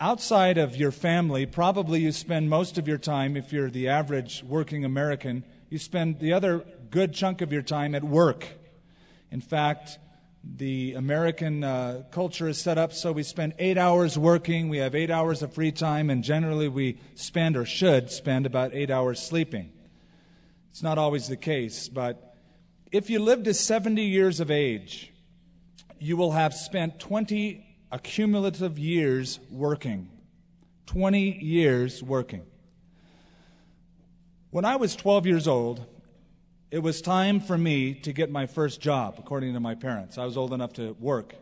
outside of your family, probably you spend most of your time, if you're the average working American, you spend the other good chunk of your time at work. In fact, the American uh, culture is set up so we spend eight hours working, we have eight hours of free time, and generally we spend or should spend about eight hours sleeping. It's not always the case, but if you live to 70 years of age, you will have spent 20 accumulative years working. 20 years working. When I was 12 years old, it was time for me to get my first job, according to my parents. I was old enough to work.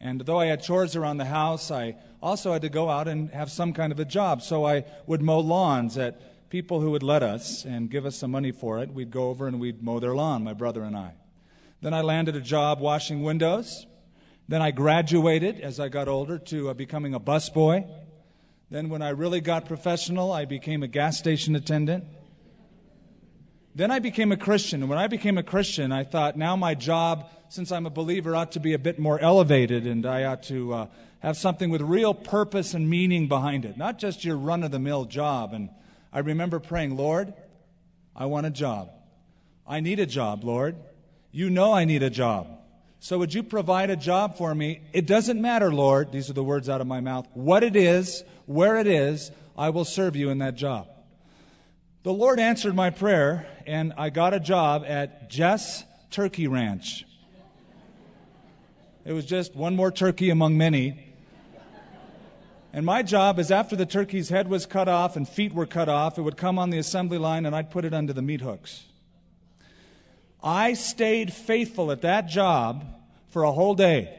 And though I had chores around the house, I also had to go out and have some kind of a job. So I would mow lawns at people who would let us and give us some money for it. We'd go over and we'd mow their lawn, my brother and I. Then I landed a job washing windows. Then I graduated as I got older to uh, becoming a busboy. Then, when I really got professional, I became a gas station attendant. Then I became a Christian. And when I became a Christian, I thought now my job, since I'm a believer, ought to be a bit more elevated and I ought to uh, have something with real purpose and meaning behind it, not just your run of the mill job. And I remember praying, Lord, I want a job. I need a job, Lord. You know I need a job. So would you provide a job for me? It doesn't matter, Lord. These are the words out of my mouth. What it is, where it is, I will serve you in that job. The Lord answered my prayer, and I got a job at Jess Turkey Ranch. It was just one more turkey among many. And my job is after the turkey's head was cut off and feet were cut off, it would come on the assembly line and I'd put it under the meat hooks. I stayed faithful at that job for a whole day.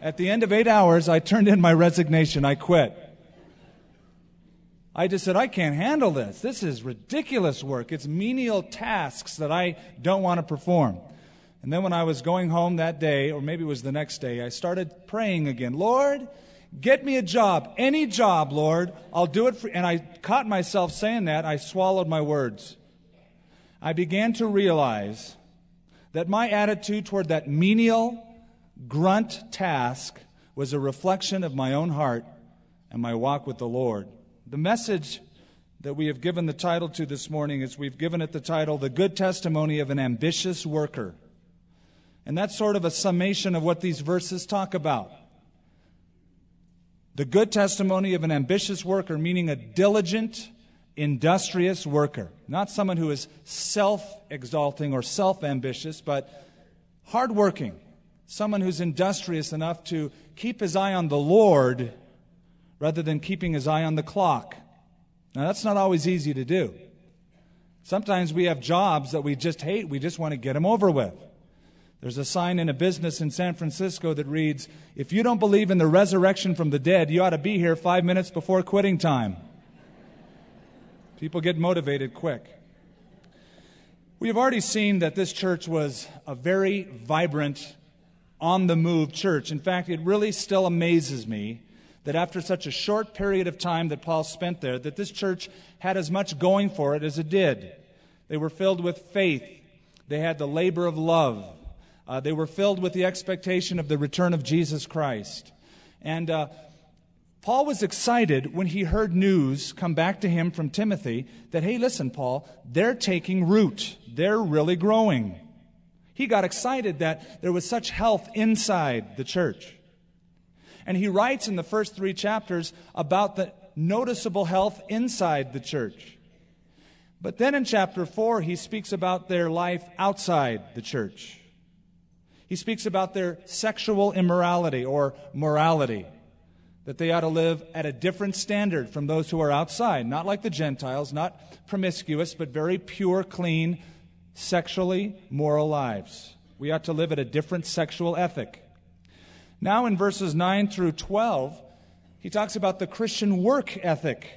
At the end of eight hours, I turned in my resignation. I quit. I just said, I can't handle this. This is ridiculous work. It's menial tasks that I don't want to perform. And then when I was going home that day, or maybe it was the next day, I started praying again. Lord, get me a job. Any job, Lord. I'll do it for and I caught myself saying that. I swallowed my words. I began to realize that my attitude toward that menial grunt task was a reflection of my own heart and my walk with the Lord. The message that we have given the title to this morning is we've given it the title, The Good Testimony of an Ambitious Worker. And that's sort of a summation of what these verses talk about. The good testimony of an ambitious worker, meaning a diligent, industrious worker. Not someone who is self exalting or self ambitious, but hardworking. Someone who's industrious enough to keep his eye on the Lord rather than keeping his eye on the clock. Now, that's not always easy to do. Sometimes we have jobs that we just hate, we just want to get them over with. There's a sign in a business in San Francisco that reads, If you don't believe in the resurrection from the dead, you ought to be here five minutes before quitting time. People get motivated quick. We have already seen that this church was a very vibrant, on the move church. In fact, it really still amazes me that after such a short period of time that Paul spent there, that this church had as much going for it as it did. They were filled with faith. They had the labor of love. Uh, they were filled with the expectation of the return of Jesus Christ. And uh, Paul was excited when he heard news come back to him from Timothy that, hey, listen, Paul, they're taking root. They're really growing. He got excited that there was such health inside the church. And he writes in the first three chapters about the noticeable health inside the church. But then in chapter 4, he speaks about their life outside the church. He speaks about their sexual immorality or morality, that they ought to live at a different standard from those who are outside, not like the Gentiles, not promiscuous, but very pure, clean, sexually moral lives. We ought to live at a different sexual ethic. Now, in verses 9 through 12, he talks about the Christian work ethic.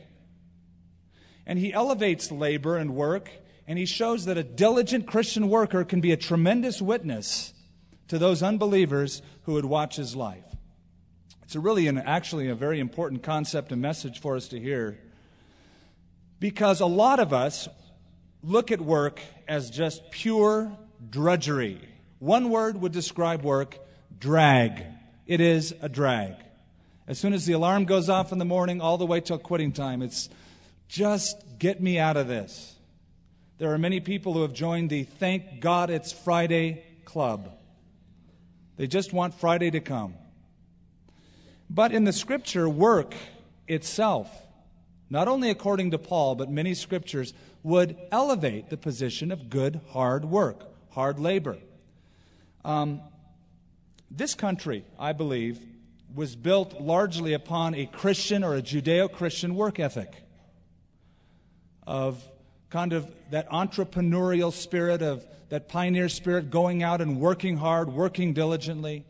And he elevates labor and work, and he shows that a diligent Christian worker can be a tremendous witness to those unbelievers who would watch his life. It's really and actually a very important concept and message for us to hear because a lot of us look at work as just pure drudgery. One word would describe work drag. It is a drag. As soon as the alarm goes off in the morning, all the way till quitting time, it's just get me out of this. There are many people who have joined the Thank God It's Friday club. They just want Friday to come. But in the scripture, work itself, not only according to Paul, but many scriptures, would elevate the position of good, hard work, hard labor. Um, this country, I believe, was built largely upon a Christian or a Judeo Christian work ethic of kind of that entrepreneurial spirit, of that pioneer spirit, going out and working hard, working diligently.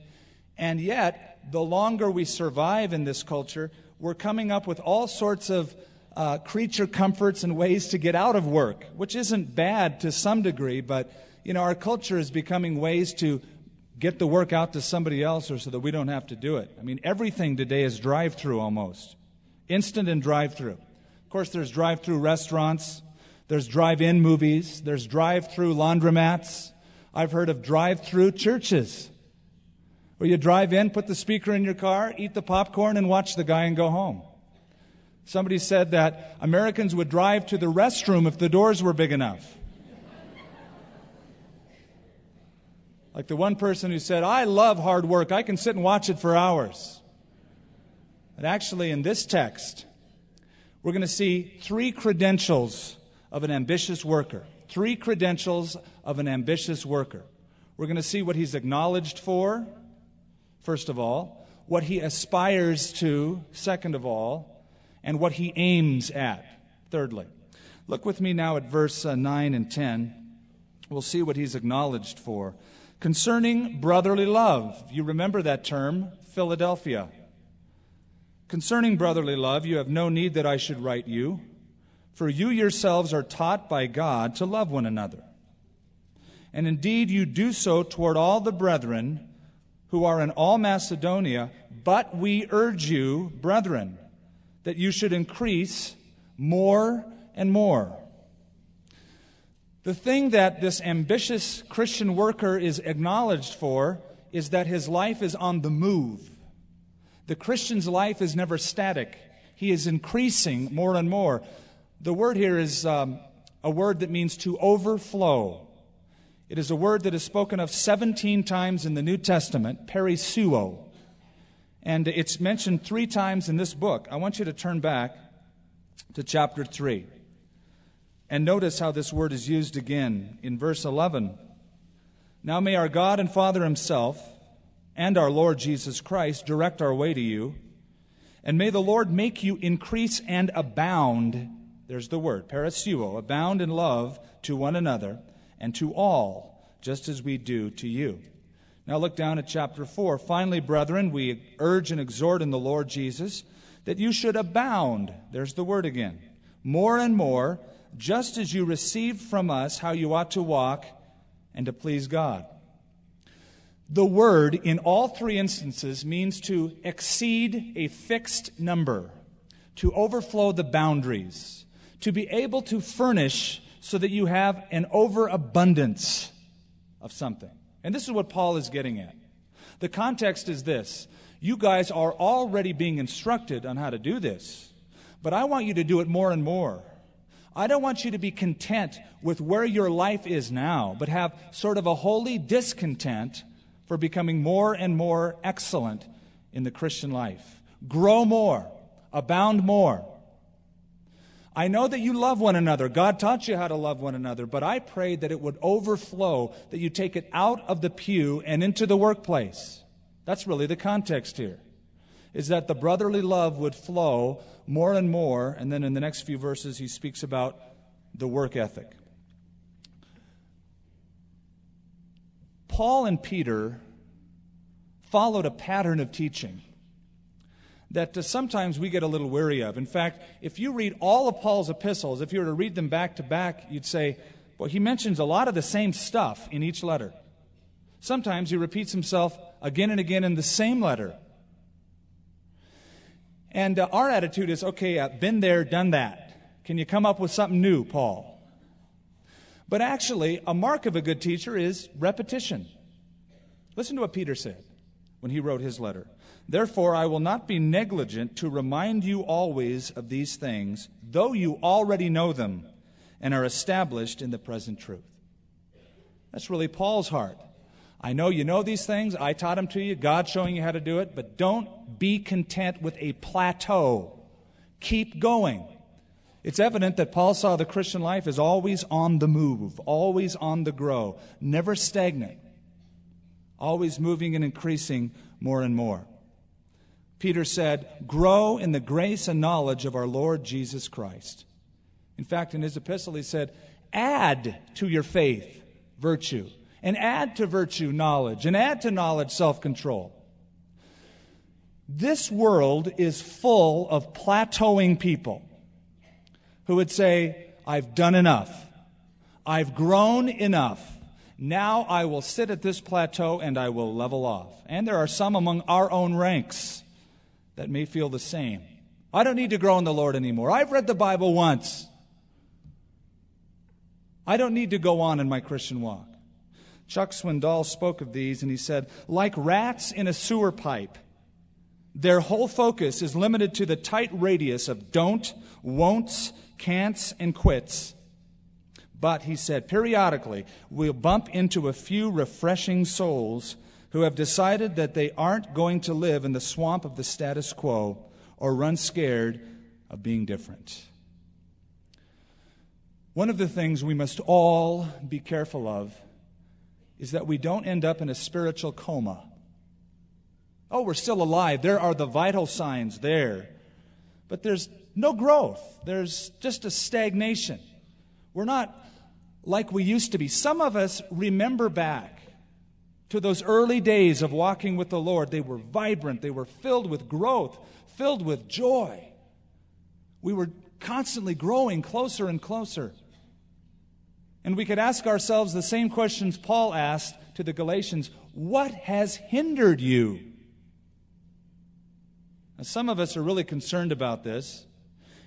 And yet, the longer we survive in this culture, we're coming up with all sorts of uh, creature comforts and ways to get out of work, which isn't bad to some degree, but you know, our culture is becoming ways to get the work out to somebody else or so that we don't have to do it. I mean, everything today is drive through almost. Instant and drive through. Of course, there's drive through restaurants, there's drive in movies, there's drive through laundromats. I've heard of drive through churches where you drive in, put the speaker in your car, eat the popcorn, and watch the guy and go home. Somebody said that Americans would drive to the restroom if the doors were big enough. Like the one person who said, I love hard work. I can sit and watch it for hours. But actually, in this text, we're going to see three credentials of an ambitious worker. Three credentials of an ambitious worker. We're going to see what he's acknowledged for, first of all, what he aspires to, second of all, and what he aims at, thirdly. Look with me now at verse uh, 9 and 10. We'll see what he's acknowledged for. Concerning brotherly love, you remember that term, Philadelphia. Concerning brotherly love, you have no need that I should write you, for you yourselves are taught by God to love one another. And indeed, you do so toward all the brethren who are in all Macedonia, but we urge you, brethren, that you should increase more and more. The thing that this ambitious Christian worker is acknowledged for is that his life is on the move. The Christian's life is never static, he is increasing more and more. The word here is um, a word that means to overflow. It is a word that is spoken of 17 times in the New Testament, perisuo. And it's mentioned three times in this book. I want you to turn back to chapter 3. And notice how this word is used again in verse 11. Now may our God and Father Himself and our Lord Jesus Christ direct our way to you. And may the Lord make you increase and abound. There's the word, perisuo, abound in love to one another and to all, just as we do to you. Now look down at chapter 4. Finally, brethren, we urge and exhort in the Lord Jesus that you should abound. There's the word again. More and more, just as you received from us how you ought to walk and to please God. The word in all three instances means to exceed a fixed number, to overflow the boundaries, to be able to furnish so that you have an overabundance of something. And this is what Paul is getting at. The context is this you guys are already being instructed on how to do this, but I want you to do it more and more. I don't want you to be content with where your life is now, but have sort of a holy discontent for becoming more and more excellent in the Christian life. Grow more, abound more. I know that you love one another. God taught you how to love one another, but I prayed that it would overflow, that you take it out of the pew and into the workplace. That's really the context here. Is that the brotherly love would flow more and more, and then in the next few verses, he speaks about the work ethic. Paul and Peter followed a pattern of teaching that uh, sometimes we get a little weary of. In fact, if you read all of Paul's epistles, if you were to read them back to back, you'd say, well, he mentions a lot of the same stuff in each letter. Sometimes he repeats himself again and again in the same letter. And uh, our attitude is okay, I've been there, done that. Can you come up with something new, Paul? But actually, a mark of a good teacher is repetition. Listen to what Peter said. when he wrote his letter. Therefore, I will not be negligent to remind you always of these things, though you already know them and are established in the present truth. That's really Paul's heart. I know you know these things. I taught them to you. God's showing you how to do it. But don't be content with a plateau. Keep going. It's evident that Paul saw the Christian life as always on the move, always on the grow, never stagnant, always moving and increasing more and more. Peter said, Grow in the grace and knowledge of our Lord Jesus Christ. In fact, in his epistle, he said, Add to your faith virtue, and add to virtue knowledge, and add to knowledge self control. This world is full of plateauing people who would say, I've done enough. I've grown enough. Now I will sit at this plateau and I will level off. And there are some among our own ranks that may feel the same. I don't need to grow in the Lord anymore. I've read the Bible once. I don't need to go on in my Christian walk. Chuck Swindoll spoke of these and he said, like rats in a sewer pipe, their whole focus is limited to the tight radius of don't, won'ts, can'ts, and quits. But, he said, periodically we'll bump into a few refreshing souls who have decided that they aren't going to live in the swamp of the status quo or run scared of being different. One of the things we must all be careful of is that we don't end up in a spiritual coma. Oh, we're still alive. There are the vital signs there. But there's no growth, there's just a stagnation. We're not like we used to be. Some of us remember back to those early days of walking with the Lord. They were vibrant, they were filled with growth, filled with joy. We were constantly growing closer and closer. And we could ask ourselves the same questions Paul asked to the Galatians What has hindered you? Now, some of us are really concerned about this.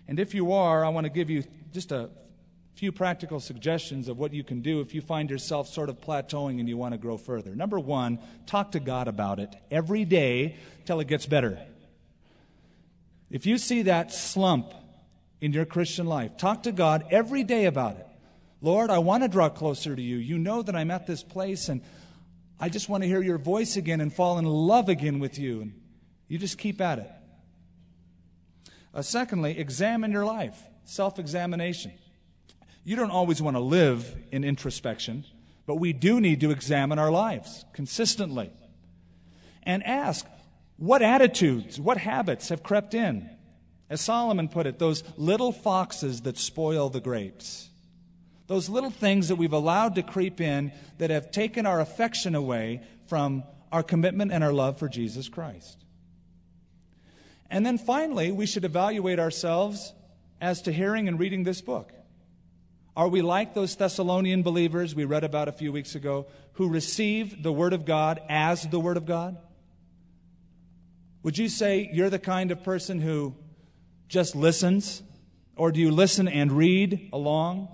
And if you are, I want to give you just a few practical suggestions of what you can do if you find yourself sort of plateauing and you want to grow further. Number one, talk to God about it every day till it gets better. If you see that slump in your Christian life, talk to God every day about it. Lord, I want to draw closer to you. You know that I'm at this place and I just want to hear your voice again and fall in love again with you. And you just keep at it. Uh, secondly, examine your life, self examination. You don't always want to live in introspection, but we do need to examine our lives consistently and ask what attitudes, what habits have crept in. As Solomon put it, those little foxes that spoil the grapes. Those little things that we've allowed to creep in that have taken our affection away from our commitment and our love for Jesus Christ. And then finally, we should evaluate ourselves as to hearing and reading this book. Are we like those Thessalonian believers we read about a few weeks ago who receive the Word of God as the Word of God? Would you say you're the kind of person who just listens? Or do you listen and read along?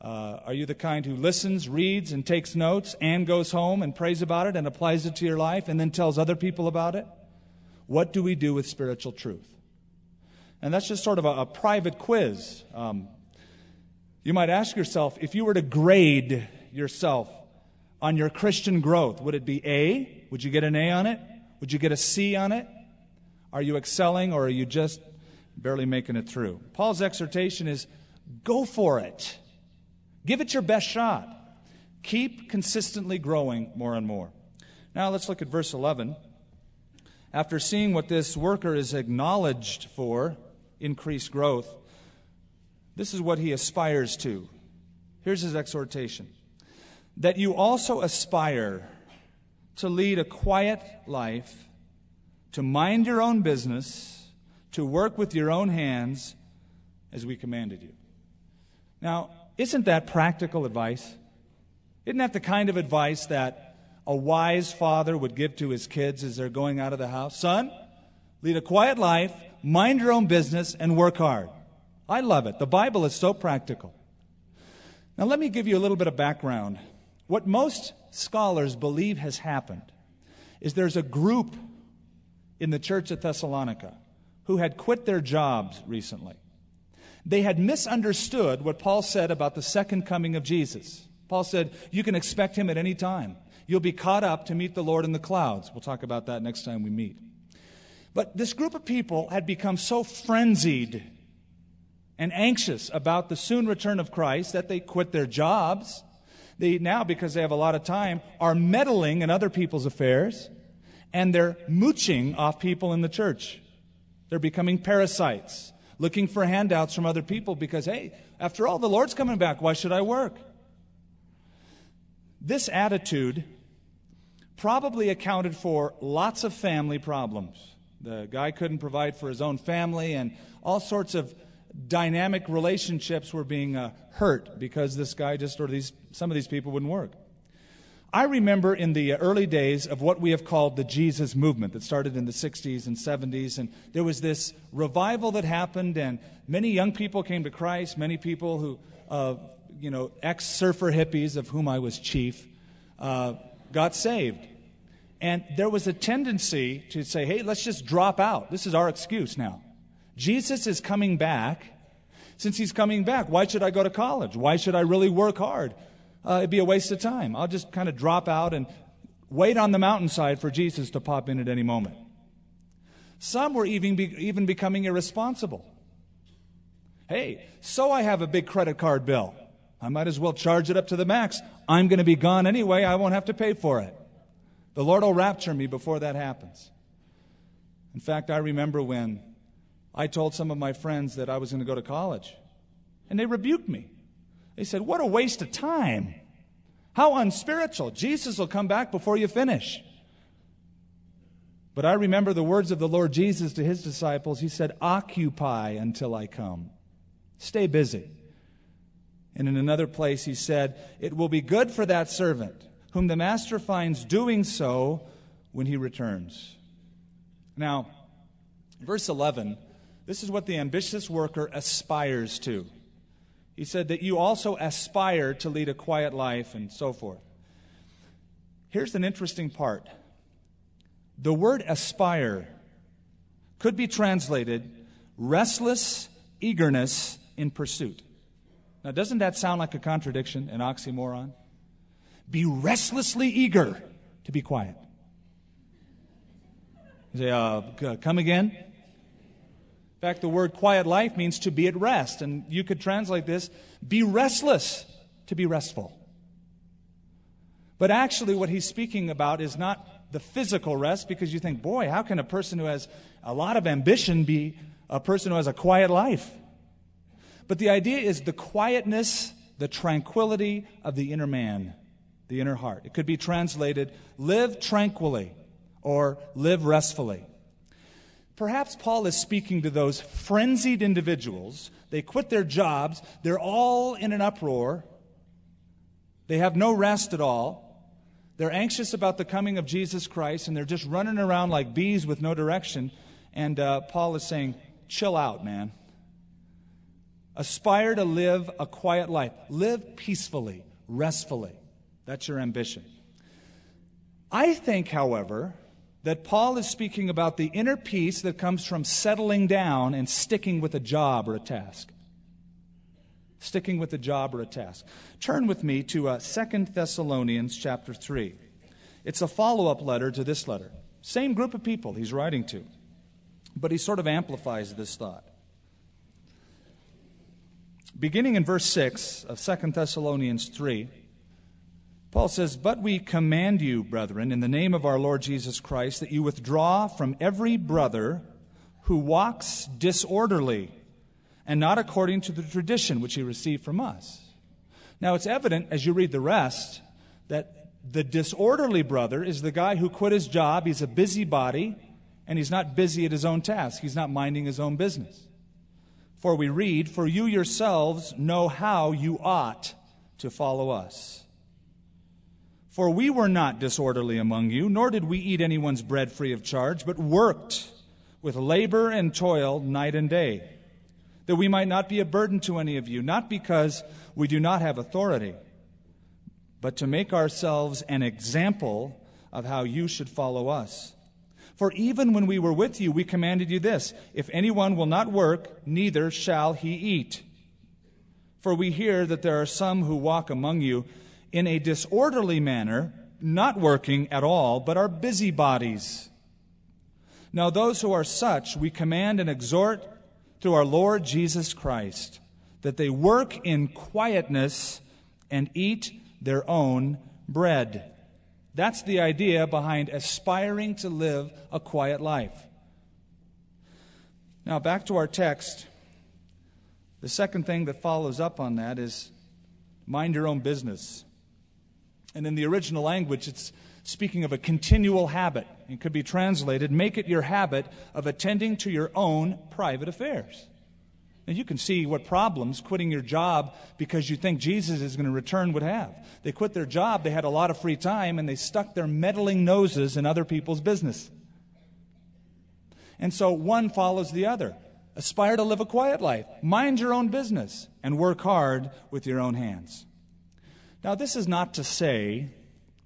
Uh, are you the kind who listens, reads, and takes notes and goes home and prays about it and applies it to your life and then tells other people about it? What do we do with spiritual truth? And that's just sort of a, a private quiz. Um, you might ask yourself if you were to grade yourself on your Christian growth, would it be A? Would you get an A on it? Would you get a C on it? Are you excelling or are you just barely making it through? Paul's exhortation is go for it. Give it your best shot. Keep consistently growing more and more. Now let's look at verse 11. After seeing what this worker is acknowledged for, increased growth, this is what he aspires to. Here's his exhortation that you also aspire to lead a quiet life, to mind your own business, to work with your own hands as we commanded you. Now, isn't that practical advice? Isn't that the kind of advice that a wise father would give to his kids as they're going out of the house? Son, lead a quiet life, mind your own business, and work hard. I love it. The Bible is so practical. Now, let me give you a little bit of background. What most scholars believe has happened is there's a group in the church at Thessalonica who had quit their jobs recently. They had misunderstood what Paul said about the second coming of Jesus. Paul said, You can expect him at any time. You'll be caught up to meet the Lord in the clouds. We'll talk about that next time we meet. But this group of people had become so frenzied and anxious about the soon return of Christ that they quit their jobs. They now, because they have a lot of time, are meddling in other people's affairs and they're mooching off people in the church. They're becoming parasites, looking for handouts from other people because, hey, after all, the Lord's coming back. Why should I work? This attitude probably accounted for lots of family problems. The guy couldn't provide for his own family, and all sorts of dynamic relationships were being uh, hurt because this guy just, or these, some of these people wouldn't work. I remember in the early days of what we have called the Jesus movement that started in the 60s and 70s, and there was this revival that happened, and many young people came to Christ, many people who, uh, you know, ex surfer hippies, of whom I was chief, uh, got saved. And there was a tendency to say, hey, let's just drop out. This is our excuse now. Jesus is coming back. Since he's coming back, why should I go to college? Why should I really work hard? Uh, it'd be a waste of time. I'll just kind of drop out and wait on the mountainside for Jesus to pop in at any moment. Some were even, be, even becoming irresponsible. Hey, so I have a big credit card bill. I might as well charge it up to the max. I'm going to be gone anyway. I won't have to pay for it. The Lord will rapture me before that happens. In fact, I remember when I told some of my friends that I was going to go to college, and they rebuked me. They said, What a waste of time. How unspiritual. Jesus will come back before you finish. But I remember the words of the Lord Jesus to his disciples. He said, Occupy until I come. Stay busy. And in another place, he said, It will be good for that servant whom the master finds doing so when he returns. Now, verse 11, this is what the ambitious worker aspires to. He said that you also aspire to lead a quiet life and so forth. Here's an interesting part the word aspire could be translated restless eagerness in pursuit. Now, doesn't that sound like a contradiction, an oxymoron? Be restlessly eager to be quiet. You say, uh, come again? In fact, the word quiet life means to be at rest. And you could translate this be restless, to be restful. But actually, what he's speaking about is not the physical rest because you think, boy, how can a person who has a lot of ambition be a person who has a quiet life? But the idea is the quietness, the tranquility of the inner man the inner heart. It could be translated, live tranquilly or live restfully. Perhaps Paul is speaking to those frenzied individuals. They quit their jobs, they're all in an uproar, they have no rest at all. They're anxious about the coming of Jesus Christ, and they're just running around like bees with no direction. And uh, Paul is saying, chill out, man. Aspire to live a quiet life. Live peacefully, restfully. That's your ambition. I think, however, that Paul is speaking about the inner peace that comes from settling down and sticking with a job or a task. Sticking with a job or a task. Turn with me to uh, 2 Thessalonians chapter 3. It's a follow up letter to this letter. Same group of people he's writing to, but he sort of amplifies this thought. Beginning in verse 6 of 2 Thessalonians 3, Paul says, But we command you, brethren, in the name of our Lord Jesus Christ, that you withdraw from every brother who walks disorderly and not according to the tradition which he received from us. Now, it's evident as you read the rest that the disorderly brother is the guy who quit his job. He's a busybody, and he's not busy at his own task. He's not minding his own business. For we read, For you yourselves know how you ought to follow us. For we were not disorderly among you, nor did we eat anyone's bread free of charge, but worked with labor and toil night and day, that we might not be a burden to any of you, not because we do not have authority, but to make ourselves an example of how you should follow us. For even when we were with you, we commanded you this if anyone will not work, neither shall he eat. For we hear that there are some who walk among you in a disorderly manner, not working at all, but are busybodies. Now, those who are such, we command and exhort through our Lord Jesus Christ that they work in quietness and eat their own bread. That's the idea behind aspiring to live a quiet life. Now, back to our text. The second thing that follows up on that is mind your own business. And in the original language, it's speaking of a continual habit. It could be translated make it your habit of attending to your own private affairs. And you can see what problems quitting your job because you think Jesus is going to return would have. They quit their job, they had a lot of free time, and they stuck their meddling noses in other people's business. And so one follows the other. Aspire to live a quiet life, mind your own business, and work hard with your own hands. Now, this is not to say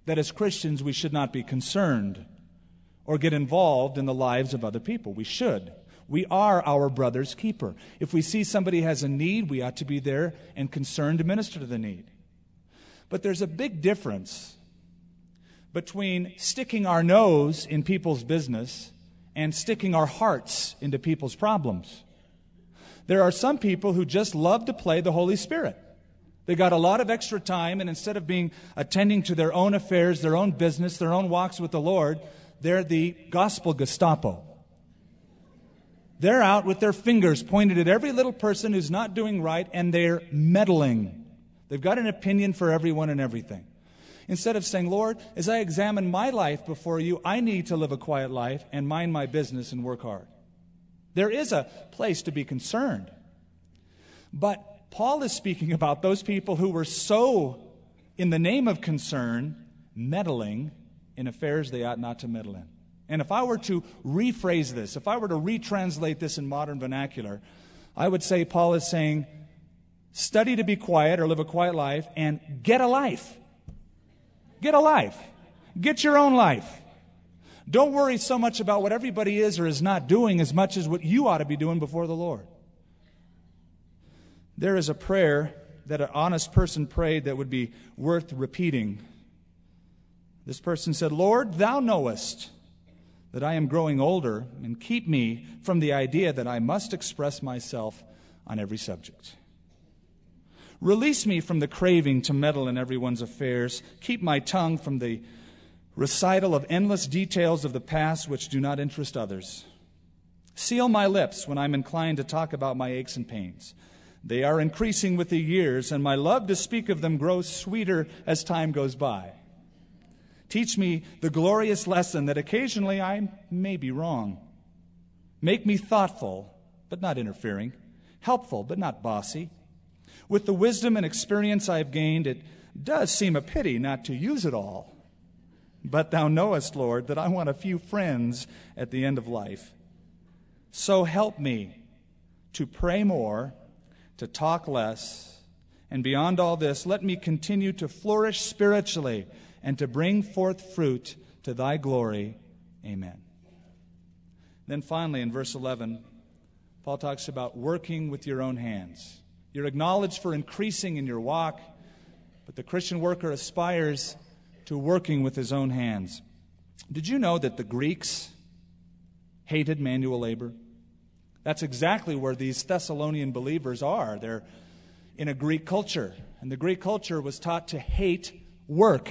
that as Christians we should not be concerned or get involved in the lives of other people. We should. We are our brother's keeper. If we see somebody has a need, we ought to be there and concerned to minister to the need. But there's a big difference between sticking our nose in people's business and sticking our hearts into people's problems. There are some people who just love to play the Holy Spirit. They got a lot of extra time, and instead of being attending to their own affairs, their own business, their own walks with the Lord, they're the gospel Gestapo. They're out with their fingers pointed at every little person who's not doing right, and they're meddling. They've got an opinion for everyone and everything. Instead of saying, Lord, as I examine my life before you, I need to live a quiet life and mind my business and work hard. There is a place to be concerned. But Paul is speaking about those people who were so, in the name of concern, meddling in affairs they ought not to meddle in. And if I were to rephrase this, if I were to retranslate this in modern vernacular, I would say Paul is saying, study to be quiet or live a quiet life and get a life. Get a life. Get your own life. Don't worry so much about what everybody is or is not doing as much as what you ought to be doing before the Lord. There is a prayer that an honest person prayed that would be worth repeating. This person said, Lord, thou knowest that I am growing older and keep me from the idea that I must express myself on every subject. Release me from the craving to meddle in everyone's affairs. Keep my tongue from the recital of endless details of the past which do not interest others. Seal my lips when I'm inclined to talk about my aches and pains. They are increasing with the years, and my love to speak of them grows sweeter as time goes by. Teach me the glorious lesson that occasionally I may be wrong. Make me thoughtful, but not interfering, helpful, but not bossy. With the wisdom and experience I've gained, it does seem a pity not to use it all. But thou knowest, Lord, that I want a few friends at the end of life. So help me to pray more, to talk less, and beyond all this, let me continue to flourish spiritually and to bring forth fruit to thy glory. Amen. Then finally, in verse 11, Paul talks about working with your own hands. You're acknowledged for increasing in your walk, but the Christian worker aspires to working with his own hands. Did you know that the Greeks hated manual labor? That's exactly where these Thessalonian believers are. They're in a Greek culture, and the Greek culture was taught to hate work.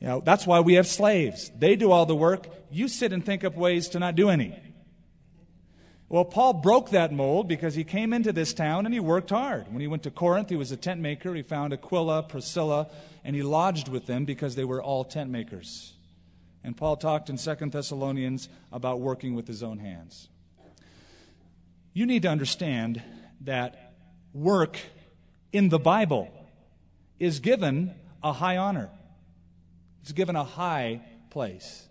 You know, that's why we have slaves. They do all the work. You sit and think up ways to not do any. Well, Paul broke that mold because he came into this town and he worked hard. When he went to Corinth, he was a tent maker. He found Aquila, Priscilla, and he lodged with them because they were all tent makers. And Paul talked in Second Thessalonians about working with his own hands. You need to understand that work in the Bible is given a high honor. It's given a high place.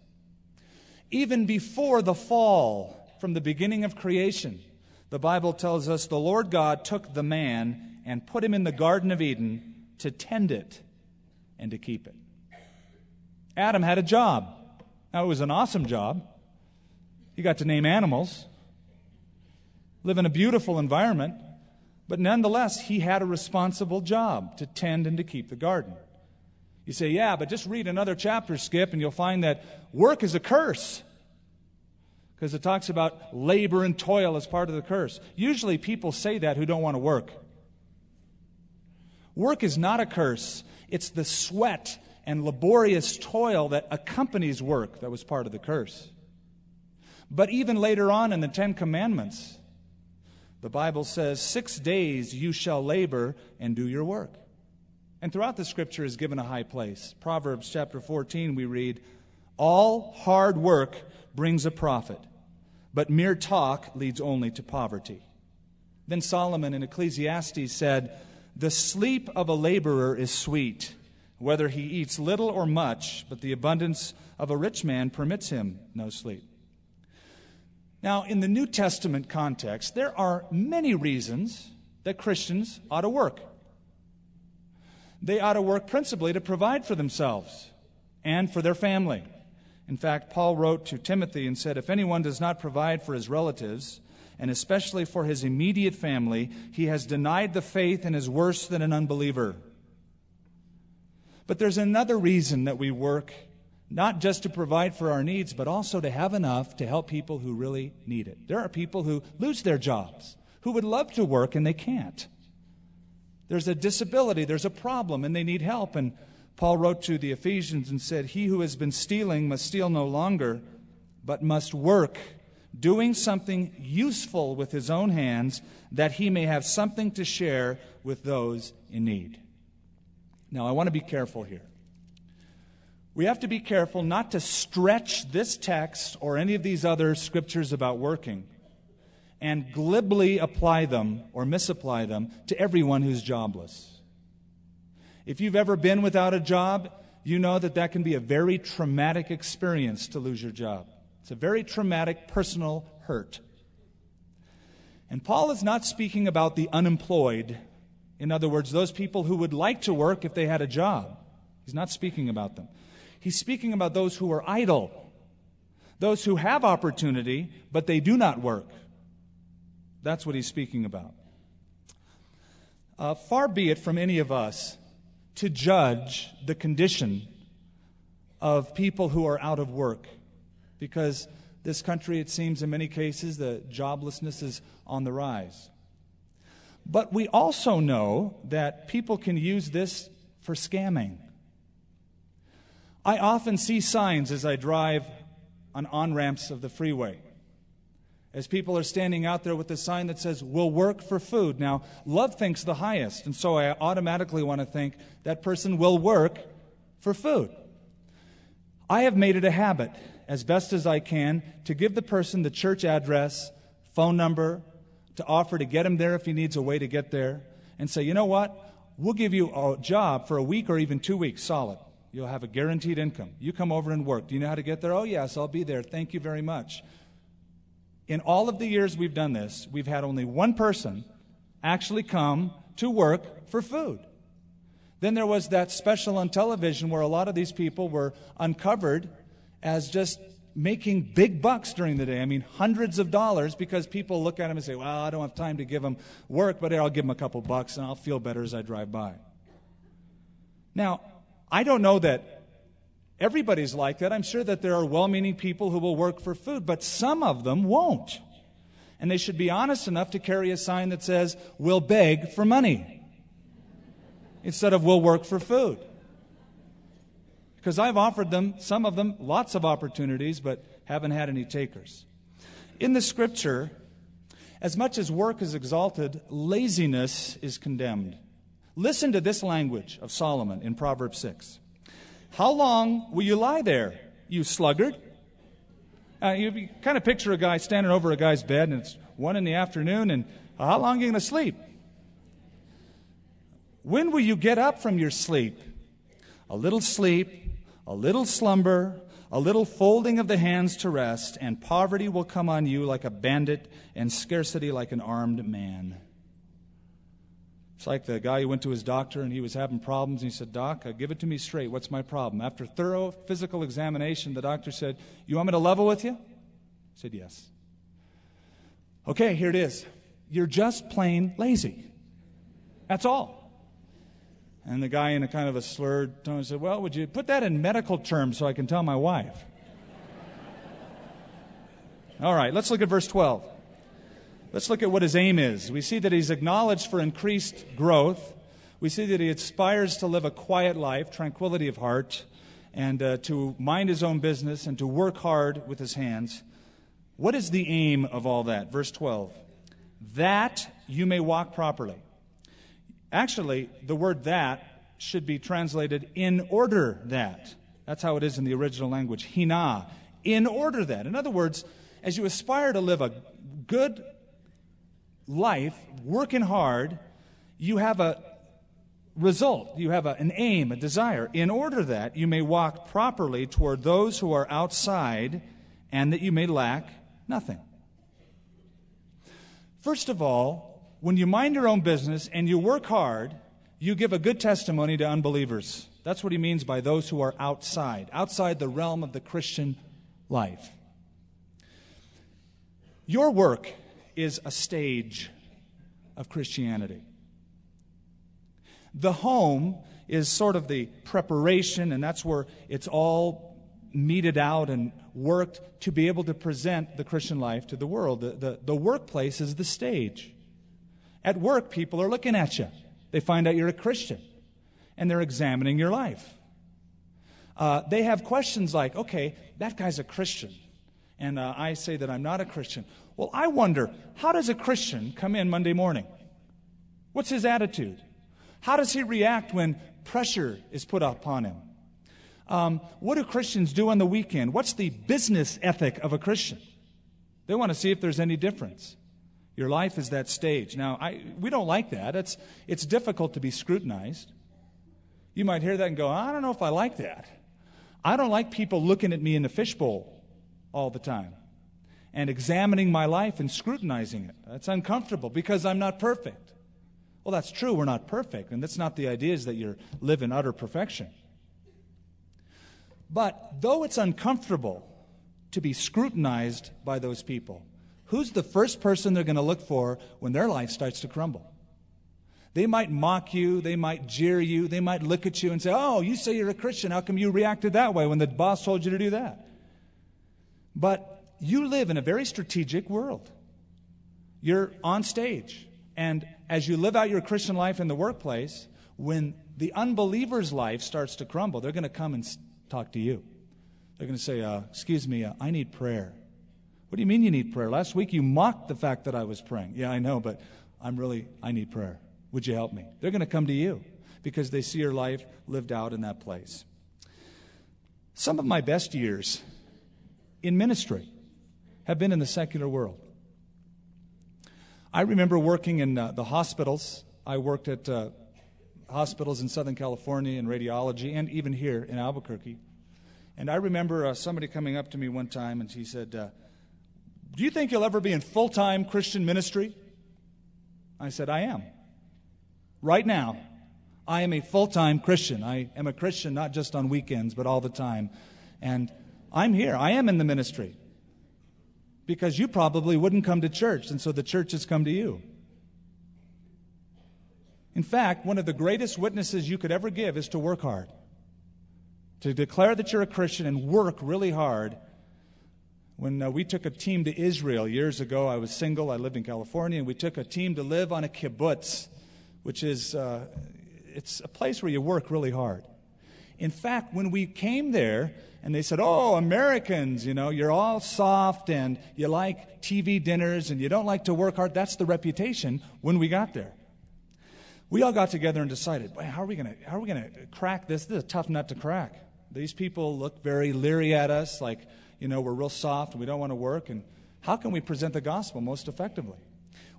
Even before the fall, from the beginning of creation, the Bible tells us the Lord God took the man and put him in the Garden of Eden to tend it and to keep it. Adam had a job. Now, it was an awesome job. He got to name animals, live in a beautiful environment, but nonetheless, he had a responsible job to tend and to keep the garden. You say, yeah, but just read another chapter, Skip, and you'll find that work is a curse. Because it talks about labor and toil as part of the curse. Usually people say that who don't want to work. Work is not a curse, it's the sweat and laborious toil that accompanies work that was part of the curse. But even later on in the Ten Commandments, the Bible says, Six days you shall labor and do your work. And throughout the scripture is given a high place. Proverbs chapter 14, we read, All hard work brings a profit, but mere talk leads only to poverty. Then Solomon in Ecclesiastes said, The sleep of a laborer is sweet, whether he eats little or much, but the abundance of a rich man permits him no sleep. Now, in the New Testament context, there are many reasons that Christians ought to work they ought to work principally to provide for themselves and for their family. In fact, Paul wrote to Timothy and said, If anyone does not provide for his relatives, and especially for his immediate family, he has denied the faith and is worse than an unbeliever. But there's another reason that we work, not just to provide for our needs, but also to have enough to help people who really need it. There are people who lose their jobs, who would love to work and they can't. There's a disability, there's a problem, and they need help. And Paul wrote to the Ephesians and said, He who has been stealing must steal no longer, but must work, doing something useful with his own hands, that he may have something to share with those in need. Now, I want to be careful here. We have to be careful not to stretch this text or any of these other scriptures about working and glibly apply them or misapply them to everyone who's jobless. If you've ever been without a job, you know that that can be a very traumatic experience to lose your job. It's a very traumatic personal hurt. And Paul is not speaking about the unemployed. In other words, those people who would like to work if they had a job. He's not speaking about them. He's speaking about those who are idle, those who have opportunity, but they do not work. That's what he's speaking about. Uh, far be it from any of us to judge the condition of people who are out of work, because this country, it seems in many cases, the joblessness is on the rise. But we also know that people can use this for scamming. I often see signs as I drive on on ramps of the freeway as people are standing out there with a sign that says, We'll work for food. Now, love thinks the highest, and so I automatically want to think that person will work for food. I have made it a habit, as best as I can, to give the person the church address, phone number, to offer to get him there if he needs a way to get there, and say, You know what? We'll give you a job for a week or even two weeks solid. You'll have a guaranteed income. You come over and work. Do you know how to get there? Oh, yes, I'll be there. Thank you very much in all of the years we've done this, we've had only one person actually come to work for food. Then there was that special on television where a lot of these people were uncovered as just making big bucks during the day. I mean, hundreds of dollars because people look at them and say, well, I don't have time to give them work, but I'll give them a couple bucks and I'll feel better as I drive by. Now, I don't know that Everybody's like that. I'm sure that there are well meaning people who will work for food, but some of them won't. And they should be honest enough to carry a sign that says, We'll beg for money instead of We'll work for food. Because I've offered them, some of them, lots of opportunities, but haven't had any takers. In the scripture, as much as work is exalted, laziness is condemned. Listen to this language of Solomon in Proverbs 6. How long will you lie there, you sluggard? Uh, you kind of picture a guy standing over a guy's bed, and it's one in the afternoon, and how long are you going to sleep? When will you get up from your sleep? A little sleep, a little slumber, a little folding of the hands to rest, and poverty will come on you like a bandit, and scarcity like an armed man. It's like the guy who went to his doctor and he was having problems. And he said, Doc, uh, give it to me straight. What's my problem? After thorough physical examination, the doctor said, You want me to level with you? I said, Yes. Okay, here it is. You're just plain lazy. That's all. And the guy, in a kind of a slurred tone, said, Well, would you put that in medical terms so I can tell my wife? all right, let's look at verse 12. Let's look at what his aim is. We see that he's acknowledged for increased growth. We see that he aspires to live a quiet life, tranquility of heart, and uh, to mind his own business and to work hard with his hands. What is the aim of all that? Verse 12. That you may walk properly. Actually, the word that should be translated in order that. That's how it is in the original language. Hina. In order that. In other words, as you aspire to live a good life, working hard, you have a result, you have a, an aim, a desire, in order that you may walk properly toward those who are outside and that you may lack nothing. First of all, when you mind your own business and you work hard, you give a good testimony to unbelievers. That's what he means by those who are outside, outside the realm of the Christian life. Your work is a stage of Christianity. The home is sort of the preparation, and that's where it's all meted out and worked to be able to present the Christian life to the world. The, the, the, workplace is the stage. At work, people are looking at you. They find out you're a Christian, and they're examining your life. Uh, they have questions like, okay, that guy's a Christian, and uh, I say that I'm not a Christian. Well, I wonder, how does a Christian come in Monday morning? What's his attitude? How does he react when pressure is put upon him? Um, what do Christians do on the weekend? What's the business ethic of a Christian? They want to see if there's any difference. Your life is that stage. Now, I, we don't like that. It's, it's difficult to be scrutinized. You might hear that and go, I don't know if I like that. I don't like people looking at me in the fishbowl all the time and examining my life and scrutinizing it. That's uncomfortable because I'm not perfect. Well, that's true, we're not perfect, and that's not the idea is that you live in utter perfection. But though it's uncomfortable to be scrutinized by those people, who's the first person they're going to look for when their life starts to crumble? They might mock you, they might jeer you, they might look at you and say, Oh, you say you're a Christian. How come you reacted that way when the boss told you to do that? But you live in a very strategic world. You're on stage. And as you live out your Christian life in the workplace, when the unbeliever's life starts to crumble, they're going to come and talk to you. They're going to say, uh, Excuse me, uh, I need prayer. What do you mean you need prayer? Last week you mocked the fact that I was praying. Yeah, I know, but I'm really, I need prayer. Would you help me? They're going to come to you because they see your life lived out in that place. Some of my best years in ministry have been in the secular world. I remember working in uh, the hospitals. I worked at uh, hospitals in Southern California in radiology and even here in Albuquerque. And I remember uh, somebody coming up to me one time and he said, uh, Do you think you'll ever be in full time Christian ministry? I said, I am. Right now, I am a full time Christian. I am a Christian not just on weekends, but all the time. And I'm here. I am in the ministry because you probably wouldn't come to church, and so the church has come to you. In fact, one of the greatest witnesses you could ever give is to work hard. To declare that you're a Christian and work really hard. When uh, we took a team to Israel years ago, I was single, I lived in California, and we took a team to live on a kibbutz, which is uh, it's a place where you work really hard. In fact, when we came there, and they said, Oh, Americans, you know, you're all soft and you like TV dinners and you don't like to work hard. That's the reputation when we got there. We all got together and decided, how are we to how are we to crack this? This is a tough nut to crack. These people look very leery at us, like, you know, we're real soft and we don't want to work. And how can we present the gospel most effectively?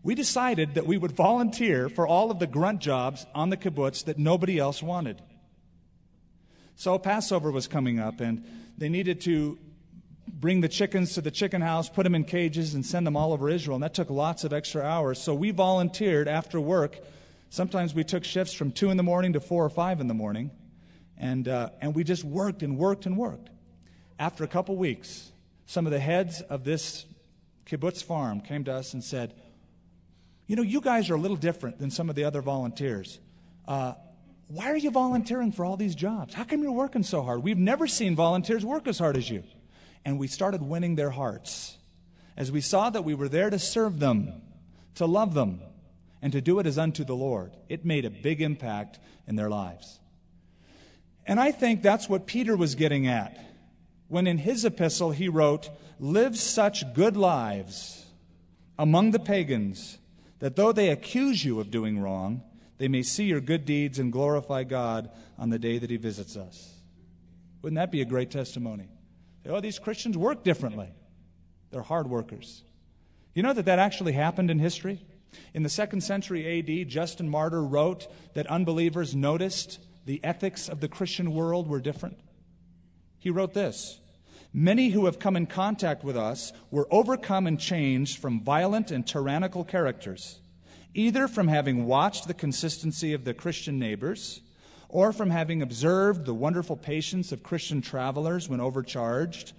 We decided that we would volunteer for all of the grunt jobs on the kibbutz that nobody else wanted. So Passover was coming up, and they needed to bring the chickens to the chicken house, put them in cages, and send them all over Israel. And that took lots of extra hours. So we volunteered after work Sometimes we took shifts from 2 in the morning to 4 or 5 in the morning, and, uh, and we just worked and worked and worked. After a couple weeks, some of the heads of this kibbutz farm came to us and said, You know, you guys are a little different than some of the other volunteers. Uh, why are you volunteering for all these jobs? How come you're working so hard? We've never seen volunteers work as hard as you. And we started winning their hearts as we saw that we were there to serve them, to love them, and to do it as unto the Lord. It made a big impact in their lives. And I think that's what Peter was getting at when in his epistle he wrote, Live such good lives among the pagans that though they accuse you of doing wrong, they may see your good deeds and glorify God on the day that he visits us. Wouldn't that be a great testimony? Oh, these Christians work differently. They're hard workers. You know that that actually happened in history? In the second century AD, Justin Martyr wrote that unbelievers noticed the ethics of the Christian world were different. He wrote this Many who have come in contact with us were overcome and changed from violent and tyrannical characters, either from having watched the consistency of the Christian neighbors, or from having observed the wonderful patience of Christian travelers when overcharged,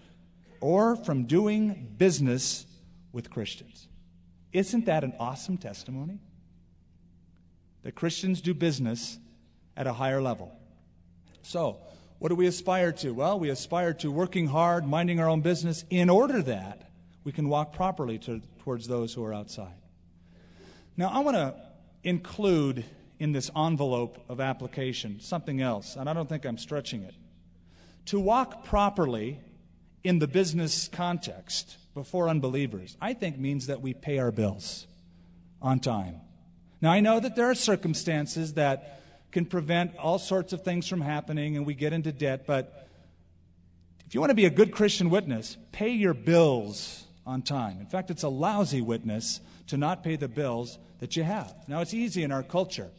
or from doing business with Christians. Isn't that an awesome testimony? That Christians do business at a higher level. So, what do we aspire to? Well, we aspire to working hard, minding our own business, in order that we can walk properly to, towards those who are outside. Now, I want to include in this envelope of application something else, and I don't think I'm stretching it. To walk properly in the business context before unbelievers, I think means that we pay our bills on time. Now, I know that there are circumstances that can prevent all sorts of things from happening and we get into debt, but if you want to be a good Christian witness, pay your bills on time. In fact, it's a lousy witness to not pay the bills that you have. Now, it's easy in our culture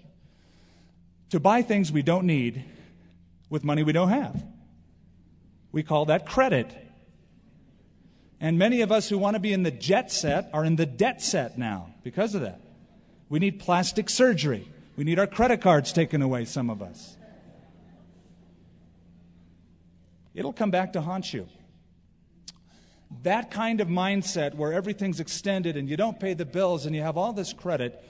to buy things we don't need with money we don't have. We call that credit. And many of us who want to be in the jet set are in the debt set now because of that. We need plastic surgery. We need our credit cards taken away, some of us. It'll come back to haunt you. That kind of mindset where everything's extended and you don't pay the bills and you have all this credit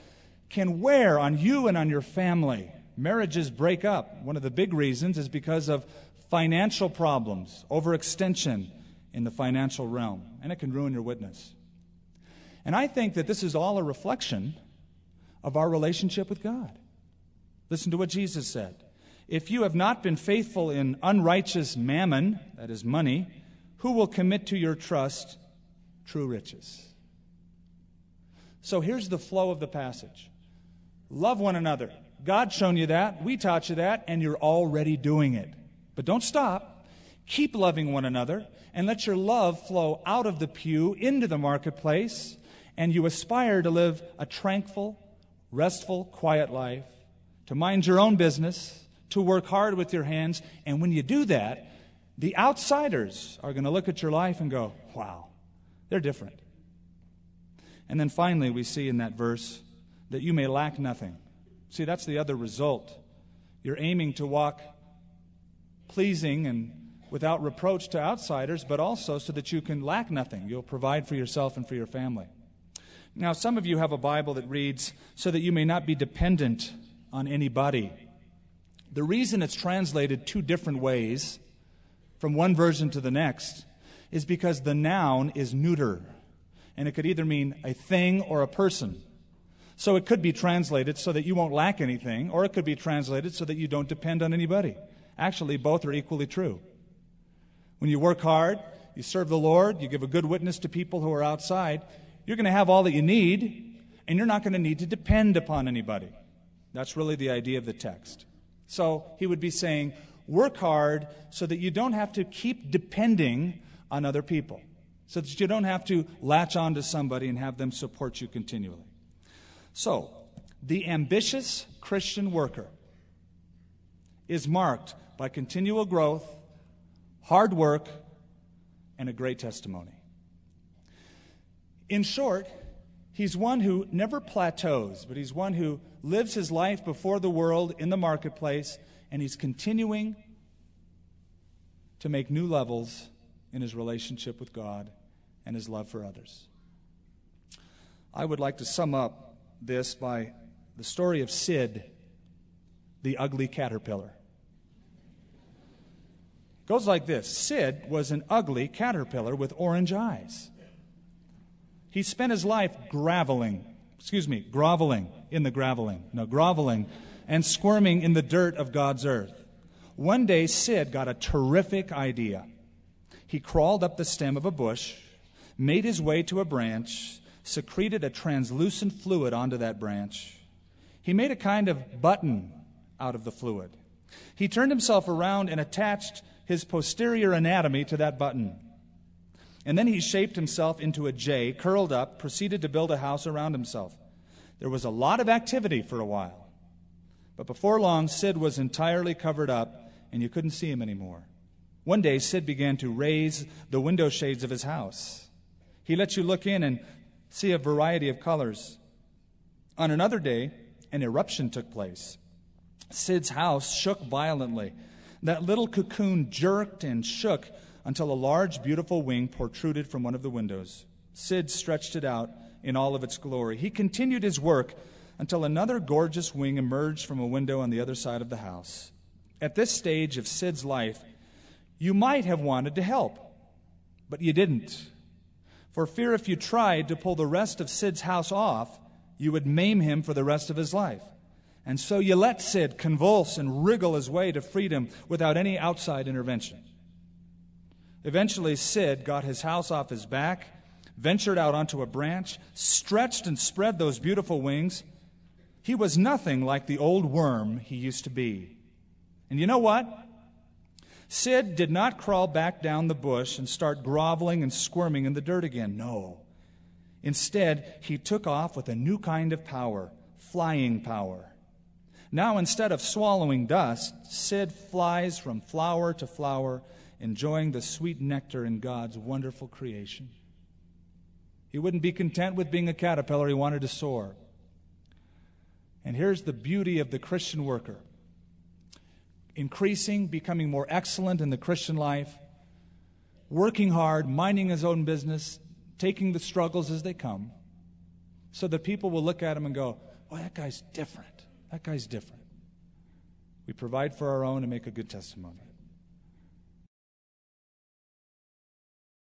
can wear on you and on your family. Marriages break up. One of the big reasons is because of financial problems, overextension, in the financial realm, and it can ruin your witness. And I think that this is all a reflection of our relationship with God. Listen to what Jesus said. If you have not been faithful in unrighteous mammon, that is money, who will commit to your trust true riches? So here's the flow of the passage love one another. God's shown you that. We taught you that, and you're already doing it. But don't stop. Keep loving one another and let your love flow out of the pew into the marketplace, and you aspire to live a tranquil, restful, quiet life, to mind your own business, to work hard with your hands. And when you do that, the outsiders are going to look at your life and go, wow, they're different. And then finally, we see in that verse that you may lack nothing. See, that's the other result. You're aiming to walk pleasing and without reproach to outsiders, but also so that you can lack nothing. You'll provide for yourself and for your family. Now, some of you have a Bible that reads, so that you may not be dependent on anybody. The reason it's translated two different ways from one version to the next is because the noun is neuter, and it could either mean a thing or a person. So it could be translated so that you won't lack anything, or it could be translated so that you don't depend on anybody. Actually, both are equally true. When you work hard, you serve the Lord, you give a good witness to people who are outside, you're going to have all that you need, and you're not going to need to depend upon anybody. That's really the idea of the text. So he would be saying, work hard so that you don't have to keep depending on other people, so that you don't have to latch on to somebody and have them support you continually. So, the ambitious Christian worker is marked by continual growth hard work, and a great testimony. In short, He's one who never plateaus, but he's one who lives his life before the world in the marketplace, and he's continuing to make new levels in his relationship with God and his love for others. I would like to sum up this by the story of Sid, the ugly caterpillar. It goes like this Sid was an ugly caterpillar with orange eyes. He spent his life graveling, excuse me, groveling in the graveling, no, groveling and squirming in the dirt of God's earth. One day, Sid got a terrific idea. He crawled up the stem of a bush, made his way to a branch, secreted a translucent fluid onto that branch. He made a kind of button out of the fluid. He turned himself around and attached his posterior anatomy to that button. And then he shaped himself into a J, curled up, proceeded to build a house around himself. There was a lot of activity for a while. But before long, Sid was entirely covered up, and you couldn't see him anymore. One day, Sid began to raise the window shades of his house. He let you look in and see a variety of colors. On another day, an eruption took place. Sid's house shook violently. That little cocoon jerked and shook until a large, beautiful wing protruded from one of the windows. Sid stretched it out in all of its glory. He continued his work until another gorgeous wing emerged from a window on the other side of the house. At this stage of Sid's life, you might have wanted to help, but you didn't. For fear if you tried to pull the rest of Sid's house off, you would maim him for the rest of his life. And so you let Sid convulse and wriggle his way to freedom without any outside intervention. Eventually, Sid got his house off his back, ventured out onto a branch, stretched and spread those beautiful wings. He was nothing like the old worm he used to be. And you know what? Sid did not crawl back down the bush and start groveling and squirming in the dirt again. No. Instead, he took off with a new kind of power flying power. Now, instead of swallowing dust, Sid flies from flower to flower enjoying the sweet nectar in God's wonderful creation. He wouldn't be content with being a caterpillar, he wanted to soar. And here's the beauty of the Christian worker increasing, becoming more excellent in the Christian life, working hard, minding his own business, taking the struggles as they come, so that people will look at him and go, Boy, that guy's different. That guy's different. We provide for our own and make a good testimony.